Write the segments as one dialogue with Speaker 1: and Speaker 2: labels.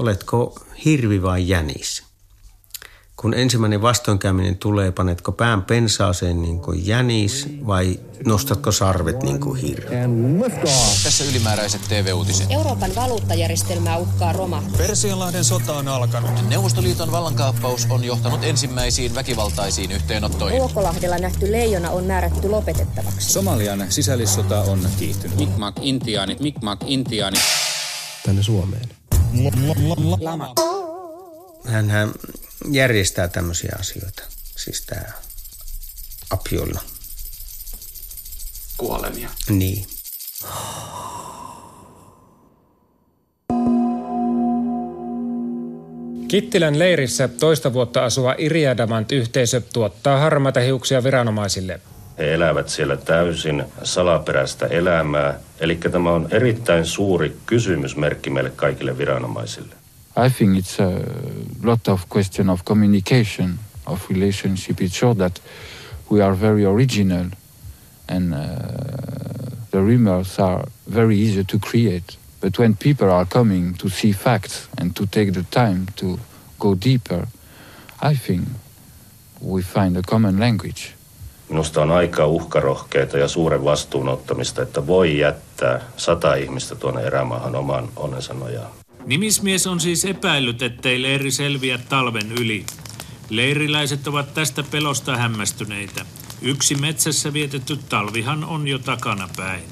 Speaker 1: oletko hirvi vai jänis? kun ensimmäinen vastoinkäyminen tulee, panetko pään pensaaseen niin kuin jänis vai nostatko sarvet niin kuin hirvi?
Speaker 2: Tässä ylimääräiset TV-uutiset.
Speaker 3: Euroopan valuuttajärjestelmää uhkaa roma.
Speaker 2: Persianlahden sota on alkanut. Neuvostoliiton vallankaappaus on johtanut ensimmäisiin väkivaltaisiin yhteenottoihin.
Speaker 3: Ruokolahdella nähty leijona on määrätty lopetettavaksi.
Speaker 2: Somalian sisällissota on kiihtynyt.
Speaker 4: Mikmak intiaanit, mikmak intiaanit.
Speaker 5: Tänne Suomeen.
Speaker 1: Lama. Hänhän järjestää tämmöisiä asioita. Siis tämä Apiolla.
Speaker 6: Kuolemia.
Speaker 1: Niin.
Speaker 7: Kittilän leirissä toista vuotta asuva Iriadamant-yhteisö tuottaa harmaita hiuksia viranomaisille.
Speaker 8: He elävät siellä täysin salaperäistä elämää, eli tämä on erittäin suuri kysymysmerkki meille kaikille viranomaisille.
Speaker 9: I think it's a lot of question of communication, of relationship. It's sure that we are very original and uh, the rumors are very easy to create. But when people are coming to see facts and to take the time to go deeper, I think we find a common language.
Speaker 8: Minusta on aika uhkarohkeita ja suuren vastuun ottamista, että voi jättää sata ihmistä tuonne erämaahan oman onnensa nojaan.
Speaker 10: Nimismies on siis epäillyt, ettei leiri selviä talven yli. Leiriläiset ovat tästä pelosta hämmästyneitä. Yksi metsässä vietetty talvihan on jo takana päin.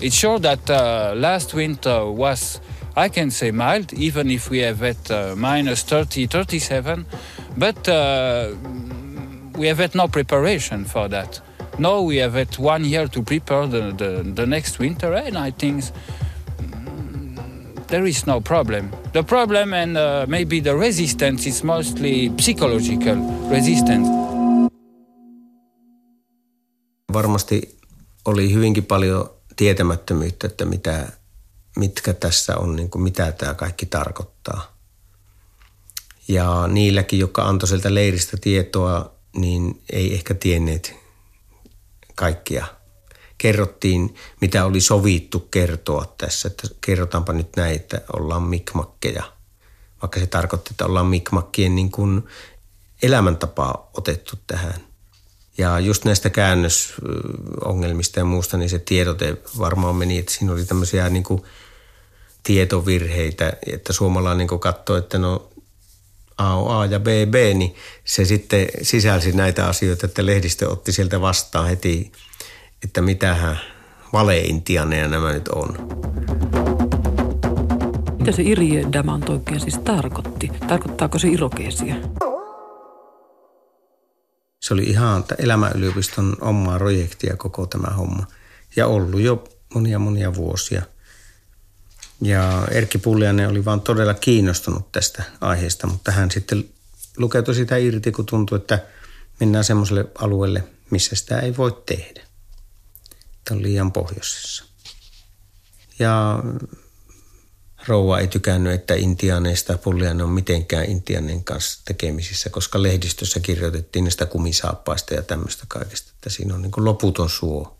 Speaker 9: It's sure that uh, last winter was, I can say mild, even if we have at uh, minus 30, 37, but uh, we have had no preparation for that. No, we have had one year to prepare the, the, the next winter, and I think there is no problem. The problem and uh, maybe the resistance is mostly psychological resistance.
Speaker 1: Varmasti oli hyvinkin paljon tietämättömyyttä, että mitä, mitkä tässä on, niin kuin mitä tämä kaikki tarkoittaa. Ja niilläkin, jotka antoi sieltä leiristä tietoa, niin ei ehkä tienneet kaikkia kerrottiin, mitä oli sovittu kertoa tässä. Että kerrotaanpa nyt näin, että ollaan mikmakkeja. Vaikka se tarkoitti, että ollaan mikmakkien niin kuin elämäntapaa otettu tähän. Ja just näistä käännösongelmista ja muusta, niin se tiedote varmaan meni, että siinä oli tämmöisiä niin kuin tietovirheitä, että suomalainen niin katsoi, että no A on A ja B B, niin se sitten sisälsi näitä asioita, että lehdistö otti sieltä vastaan heti että mitähän valeintianeja nämä nyt on.
Speaker 11: Mitä se Damant oikein siis tarkoitti? Tarkoittaako se irokeesia?
Speaker 1: Se oli ihan elämäyliopiston omaa projektia koko tämä homma. Ja ollut jo monia monia vuosia. Ja Erkki Pullianen oli vaan todella kiinnostunut tästä aiheesta, mutta hän sitten lukeutui sitä irti, kun tuntui, että mennään semmoiselle alueelle, missä sitä ei voi tehdä on liian pohjoisessa. Ja rouva ei tykännyt, että intiaaneista pulliainen on mitenkään intianen kanssa tekemisissä, koska lehdistössä kirjoitettiin näistä kumisaappaista ja tämmöistä kaikesta, että siinä on niin loputon suo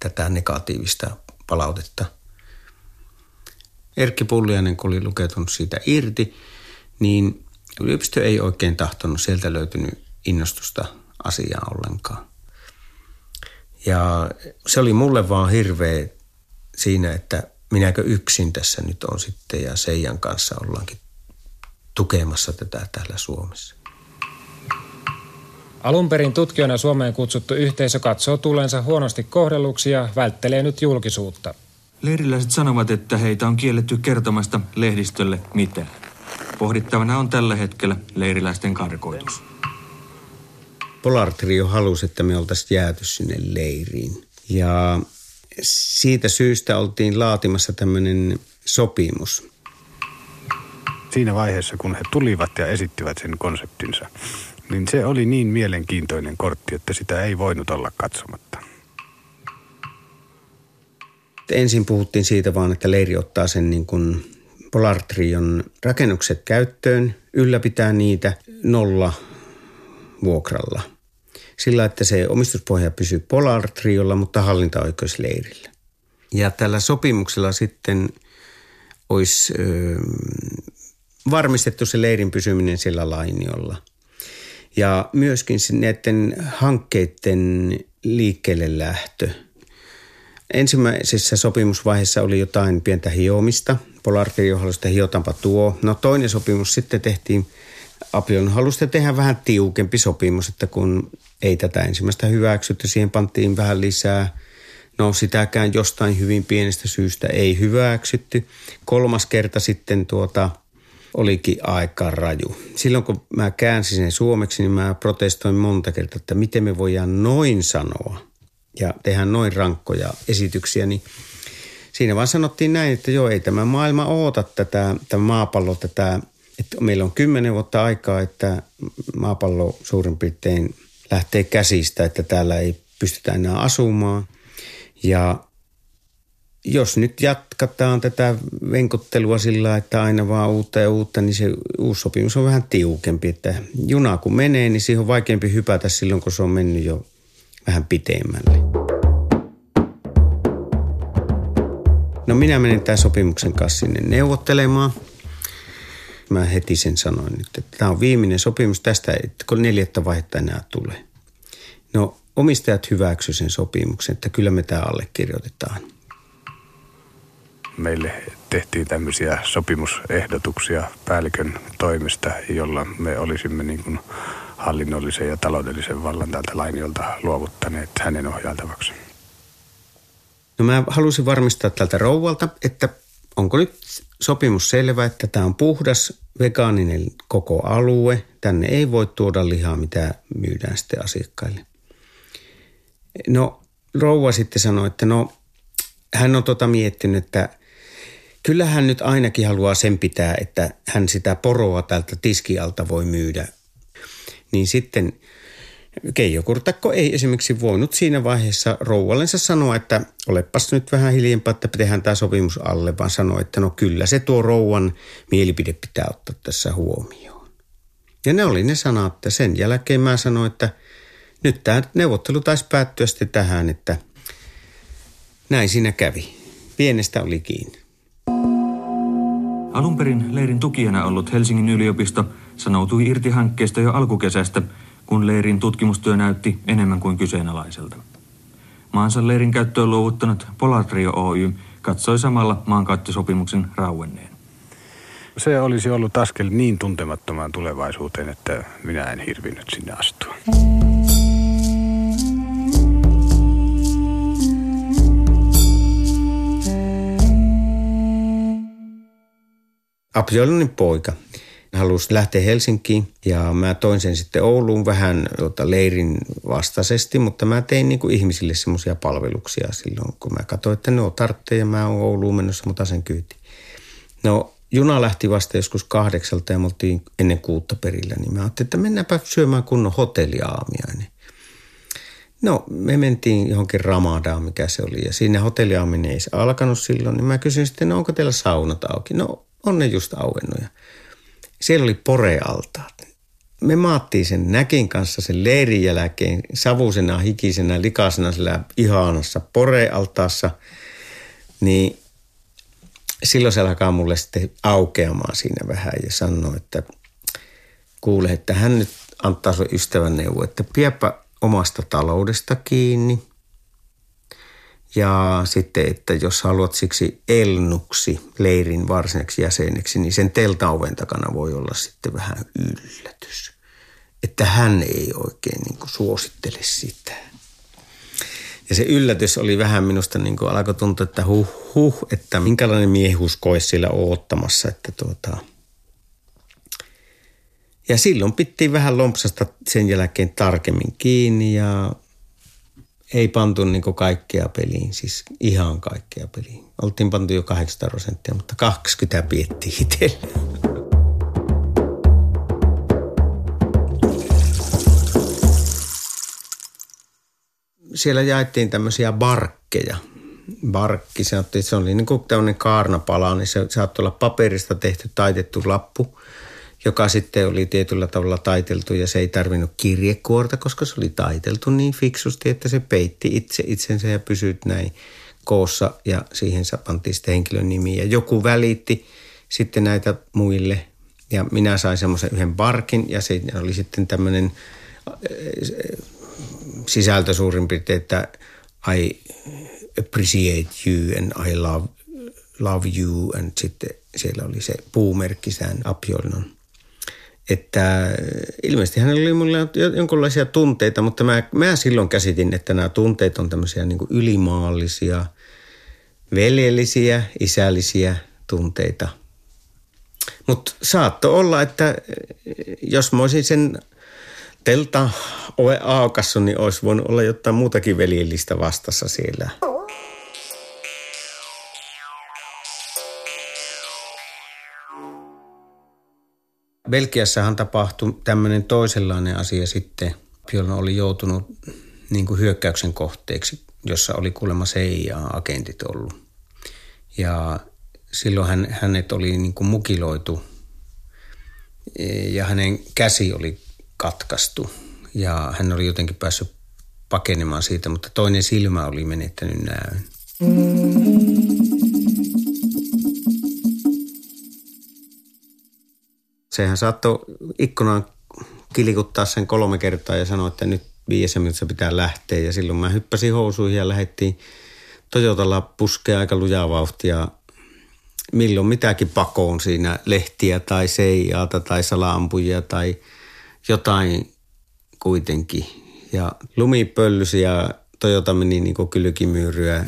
Speaker 1: tätä negatiivista palautetta. Erkki Pulliainen, kun oli luketunut siitä irti, niin yliopisto ei oikein tahtonut, sieltä löytynyt innostusta asiaa ollenkaan. Ja se oli mulle vaan hirveä siinä, että minäkö yksin tässä nyt on sitten ja Seijan kanssa ollaankin tukemassa tätä täällä Suomessa.
Speaker 7: Alun perin tutkijana Suomeen kutsuttu yhteisö katsoo tulensa huonosti kohdelluksi ja välttelee nyt julkisuutta.
Speaker 12: Leiriläiset sanovat, että heitä on kielletty kertomasta lehdistölle mitään. Pohdittavana on tällä hetkellä leiriläisten karkoitus.
Speaker 1: Polar Trio halusi, että me oltaisiin jääty sinne leiriin. Ja siitä syystä oltiin laatimassa tämmöinen sopimus.
Speaker 5: Siinä vaiheessa, kun he tulivat ja esittivät sen konseptinsa, niin se oli niin mielenkiintoinen kortti, että sitä ei voinut olla katsomatta.
Speaker 1: Ensin puhuttiin siitä vaan, että leiri ottaa sen niin kuin Polartrion rakennukset käyttöön, ylläpitää niitä nolla vuokralla. Sillä, että se omistuspohja pysyy Polar Triolla, mutta hallintaoikeus leirillä. Ja tällä sopimuksella sitten olisi ö, varmistettu se leirin pysyminen sillä lainiolla. Ja myöskin näiden hankkeiden liikkeelle lähtö. Ensimmäisessä sopimusvaiheessa oli jotain pientä hiomista. Polarkirjohalusta hiotampa tuo. No toinen sopimus sitten tehtiin Apion halusta tehdä vähän tiukempi sopimus, että kun ei tätä ensimmäistä hyväksytty, siihen pantiin vähän lisää. No sitäkään jostain hyvin pienestä syystä ei hyväksytty. Kolmas kerta sitten tuota, olikin aika raju. Silloin kun mä käänsin sen suomeksi, niin mä protestoin monta kertaa, että miten me voidaan noin sanoa ja tehdä noin rankkoja esityksiä, niin siinä vaan sanottiin näin, että joo, ei tämä maailma oota tätä, tämä maapallo tätä, että meillä on kymmenen vuotta aikaa, että maapallo suurin piirtein lähtee käsistä, että täällä ei pystytä enää asumaan. Ja jos nyt jatkataan tätä venkottelua sillä, että aina vaan uutta ja uutta, niin se uusi sopimus on vähän tiukempi. Että juna kun menee, niin siihen on vaikeampi hypätä silloin, kun se on mennyt jo vähän pitemmälle. No minä menin tämän sopimuksen kanssa sinne neuvottelemaan. Mä heti sen sanoin että tämä on viimeinen sopimus tästä, että kun neljättä vaihetta enää tulee. No omistajat hyväksyivät sen sopimuksen, että kyllä me tämä allekirjoitetaan –
Speaker 5: meille tehtiin tämmöisiä sopimusehdotuksia päällikön toimesta, jolla me olisimme niin kuin hallinnollisen ja taloudellisen vallan tältä lainiolta luovuttaneet hänen ohjailtavaksi.
Speaker 1: No mä halusin varmistaa tältä rouvalta, että onko nyt sopimus selvä, että tämä on puhdas vegaaninen koko alue. Tänne ei voi tuoda lihaa, mitä myydään sitten asiakkaille. No rouva sitten sanoi, että no hän on tota miettinyt, että kyllähän nyt ainakin haluaa sen pitää, että hän sitä poroa tältä tiskialta voi myydä. Niin sitten Keijo Kurtakko ei esimerkiksi voinut siinä vaiheessa rouvallensa sanoa, että olepas nyt vähän hiljempaa, että tehdään tämä sopimus alle, vaan sanoi, että no kyllä se tuo rouvan mielipide pitää ottaa tässä huomioon. Ja ne oli ne sanat, että sen jälkeen mä sanoin, että nyt tämä neuvottelu taisi päättyä sitten tähän, että näin siinä kävi. Pienestä oli kiinni.
Speaker 12: Alun perin leirin tukijana ollut Helsingin yliopisto sanoutui irti hankkeesta jo alkukesästä, kun leirin tutkimustyö näytti enemmän kuin kyseenalaiselta. Maansa leirin käyttöön luovuttanut Polatrio Oy katsoi samalla maankäyttösopimuksen rauenneen.
Speaker 5: Se olisi ollut askel niin tuntemattomaan tulevaisuuteen, että minä en hirvinnyt sinne astua.
Speaker 1: Apjolonin poika halusi lähteä Helsinkiin ja mä toin sen sitten Ouluun vähän tuota, leirin vastaisesti, mutta mä tein niin kuin ihmisille semmoisia palveluksia silloin, kun mä katsoin, että ne on tartteja ja mä oon Ouluun menossa, mutta sen kyyti. No juna lähti vasta joskus kahdeksalta ja me oltiin ennen kuutta perillä, niin mä ajattelin, että mennäänpä syömään kunnon hotelliaamiainen. No, me mentiin johonkin Ramadaan, mikä se oli, ja siinä hotelliaaminen ei alkanut silloin, niin mä kysyin sitten, no onko teillä saunat auki? No, on ne just auennuja. Siellä oli porealtaat. Me maattiin sen näkin kanssa sen leirin jälkeen savusena, hikisenä, likasena sillä ihanassa porealtaassa. Niin silloin se alkaa mulle sitten aukeamaan siinä vähän ja sanoo, että kuule, että hän nyt antaa sun ystävän neuvo, että piepä omasta taloudesta kiinni – ja sitten, että jos haluat siksi elnuksi leirin varsinaksi jäseneksi, niin sen teltaoven takana voi olla sitten vähän yllätys. Että hän ei oikein niin kuin suosittele sitä. Ja se yllätys oli vähän minusta niin kuin alkoi tuntua, että huh huh, että minkälainen miehus koisi siellä oottamassa, että tuota. Ja silloin pittiin vähän lompsasta sen jälkeen tarkemmin kiinni ja ei pantu niin kaikkea peliin, siis ihan kaikkea peliin. Oltiin pantu jo 800 prosenttia, mutta 20 piettiin itselle. Siellä jaettiin tämmöisiä barkkeja. Barkki, se oli niin kuin tämmöinen kaarnapala, niin se saattoi olla paperista tehty taitettu lappu – joka sitten oli tietyllä tavalla taiteltu ja se ei tarvinnut kirjekuorta, koska se oli taiteltu niin fiksusti, että se peitti itse itsensä ja pysyi näin koossa ja siihen pantiin sitten henkilön nimi. Ja joku välitti sitten näitä muille ja minä sain semmoisen yhden barkin ja se oli sitten tämmöinen sisältö suurin piirtein, että I appreciate you and I love, love you and sitten siellä oli se puumerkki sään Apjolnon. Että ilmeisesti hänellä oli mulle jonkinlaisia tunteita, mutta mä, mä silloin käsitin, että nämä tunteet on tämmöisiä niin ylimaallisia, veljellisiä, isällisiä tunteita. Mutta saatto olla, että jos mä olisin sen teltta ove aukassu, niin olisi voinut olla jotain muutakin veljellistä vastassa siellä. Belgiassahan tapahtui tämmöinen toisenlainen asia sitten, jolloin oli joutunut niin kuin hyökkäyksen kohteeksi, jossa oli kuulemma CIA-agentit ollut. Ja silloin hän, hänet oli niin kuin mukiloitu ja hänen käsi oli katkaistu ja hän oli jotenkin päässyt pakenemaan siitä, mutta toinen silmä oli menettänyt näön. Sehän saattoi ikkunaan kilikuttaa sen kolme kertaa ja sanoa, että nyt viidessä minuutissa pitää lähteä. Ja silloin mä hyppäsin housuihin ja lähdettiin Toyotalla puskea aika lujaa vauhtia milloin mitäkin pakoon siinä lehtiä tai seijaata tai salaampuja tai jotain kuitenkin. Ja lumi pöllysi ja Toyota meni niin kuin kylkimyyryä.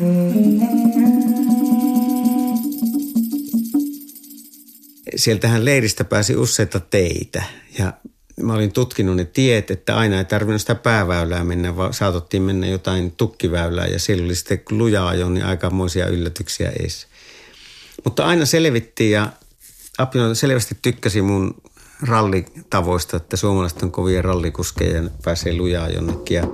Speaker 1: Sieltähän leiristä pääsi useita teitä ja mä olin tutkinut ne tiet, että aina ei tarvinnut sitä pääväylää mennä, vaan saatottiin mennä jotain tukkiväylää ja silloin oli sitten lujaa ajo, niin aikamoisia yllätyksiä edes. Mutta aina selvittiin ja Apino selvästi tykkäsi mun rallitavoista, että suomalaiset on kovia rallikuskeja ja pääsee lujaa jonnekin. Ja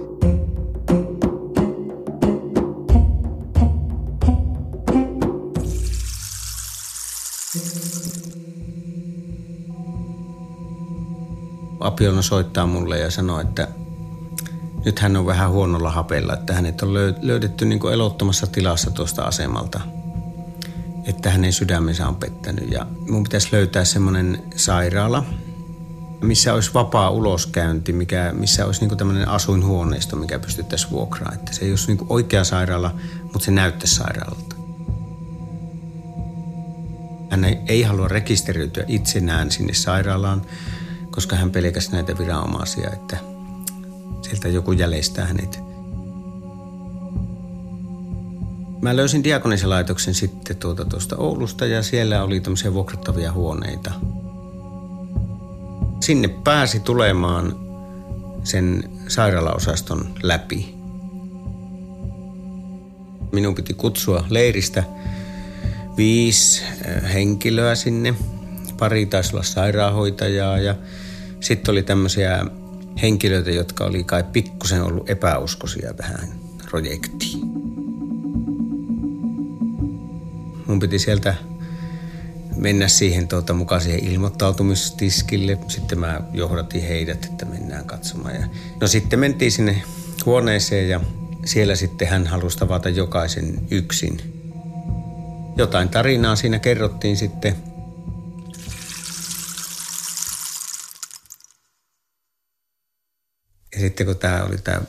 Speaker 1: Apiona soittaa mulle ja sanoo, että nyt hän on vähän huonolla hapella, että hänet on löydetty niin kuin elottomassa tilassa tuosta asemalta – että hänen sydämensä on pettänyt. Ja mun pitäisi löytää semmoinen sairaala, missä olisi vapaa uloskäynti, mikä, missä olisi niin tämmöinen asuinhuoneisto, mikä pystyttäisiin vuokraamaan. Että se ei olisi niin oikea sairaala, mutta se näyttäisi sairaalalta. Hän ei, ei halua rekisteröityä itsenään sinne sairaalaan, koska hän pelkäsi näitä viranomaisia, että sieltä joku jäljestää hänet. Mä löysin diakoniselaitoksen sitten tuota tuosta Oulusta ja siellä oli tämmöisiä vuokrattavia huoneita. Sinne pääsi tulemaan sen sairaalaosaston läpi. Minun piti kutsua leiristä viisi äh, henkilöä sinne. Pari taisi olla sairaanhoitajaa ja sitten oli tämmöisiä henkilöitä, jotka oli kai pikkusen ollut epäuskoisia tähän projektiin. mun piti sieltä mennä siihen tuota, mukaan siihen ilmoittautumistiskille. Sitten mä johdatin heidät, että mennään katsomaan. Ja, no sitten mentiin sinne huoneeseen ja siellä sitten hän halusi tavata jokaisen yksin. Jotain tarinaa siinä kerrottiin sitten. Ja sitten kun tämä oli tämä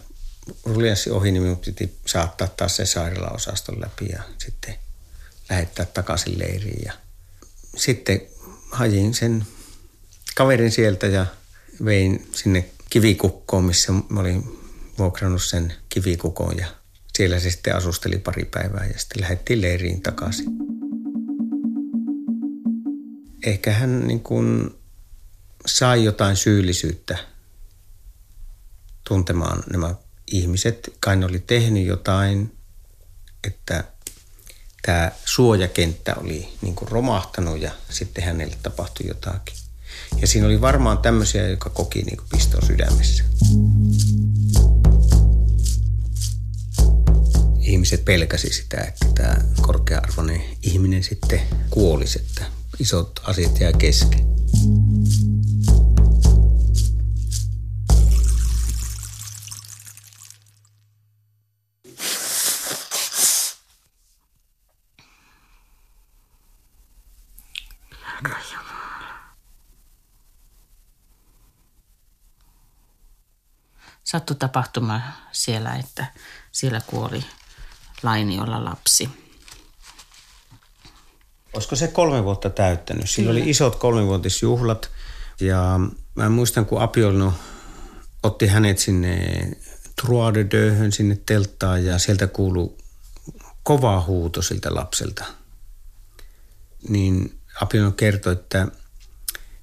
Speaker 1: ruljanssi ohi, niin minun piti saattaa taas se sairaalaosaston läpi ja sitten – lähettää takaisin leiriin. Ja sitten hajin sen kaverin sieltä ja vein sinne kivikukkoon, missä mä olin vuokrannut sen kivikukon ja siellä se sitten asusteli pari päivää ja sitten lähdettiin leiriin takaisin. Ehkä hän niin kuin sai jotain syyllisyyttä tuntemaan nämä ihmiset. Kai ne oli tehnyt jotain, että tämä suojakenttä oli niin kuin romahtanut ja sitten hänelle tapahtui jotakin. Ja siinä oli varmaan tämmöisiä, joka koki niin kuin pistoa sydämessä. Ihmiset pelkäsi sitä, että tämä korkea-arvoinen ihminen sitten kuolisi, että isot asiat jää kesken.
Speaker 6: Sattui tapahtuma siellä, että siellä kuoli Lainiolla lapsi.
Speaker 1: Olisiko se kolme vuotta täyttänyt? Sillä oli isot kolmivuotisjuhlat ja mä muistan, kun Apiolno otti hänet sinne Truadedöhön sinne telttaan ja sieltä kuului kova huuto siltä lapselta. Niin Apiolno kertoi, että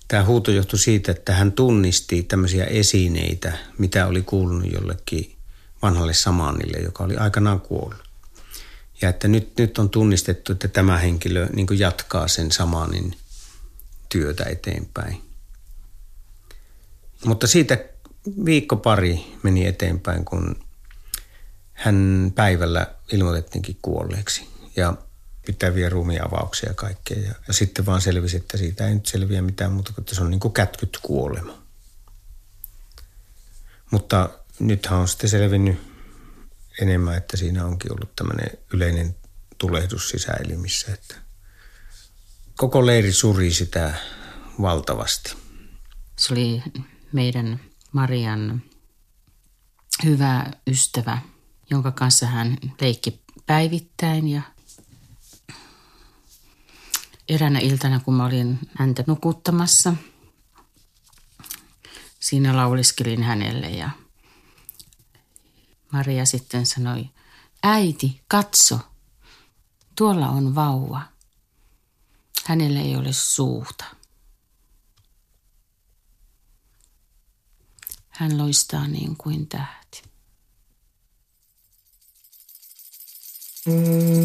Speaker 1: tämä huuto johtui siitä, että hän tunnisti tämmöisiä esineitä, mitä oli kuulunut jollekin vanhalle samanille, joka oli aikanaan kuollut. Ja että nyt, nyt on tunnistettu, että tämä henkilö niin jatkaa sen samanin työtä eteenpäin. Mutta siitä viikko pari meni eteenpäin, kun hän päivällä ilmoitettiinkin kuolleeksi. Ja pitää vielä ruumiavauksia ja kaikkea. Ja, ja sitten vaan selvisi, että siitä ei nyt selviä mitään muuta kuin, että se on niin kuin kätkyt kuolema. Mutta nythän on sitten selvinnyt enemmän, että siinä onkin ollut tämmöinen yleinen tulehdus sisäelimissä. Että koko leiri suri sitä valtavasti.
Speaker 6: Se oli meidän Marian hyvä ystävä, jonka kanssa hän leikki päivittäin ja eräänä iltana, kun mä olin häntä nukuttamassa, siinä lauliskelin hänelle ja Maria sitten sanoi, äiti, katso, tuolla on vauva. Hänellä ei ole suuta. Hän loistaa niin kuin tähti. Mm-hmm.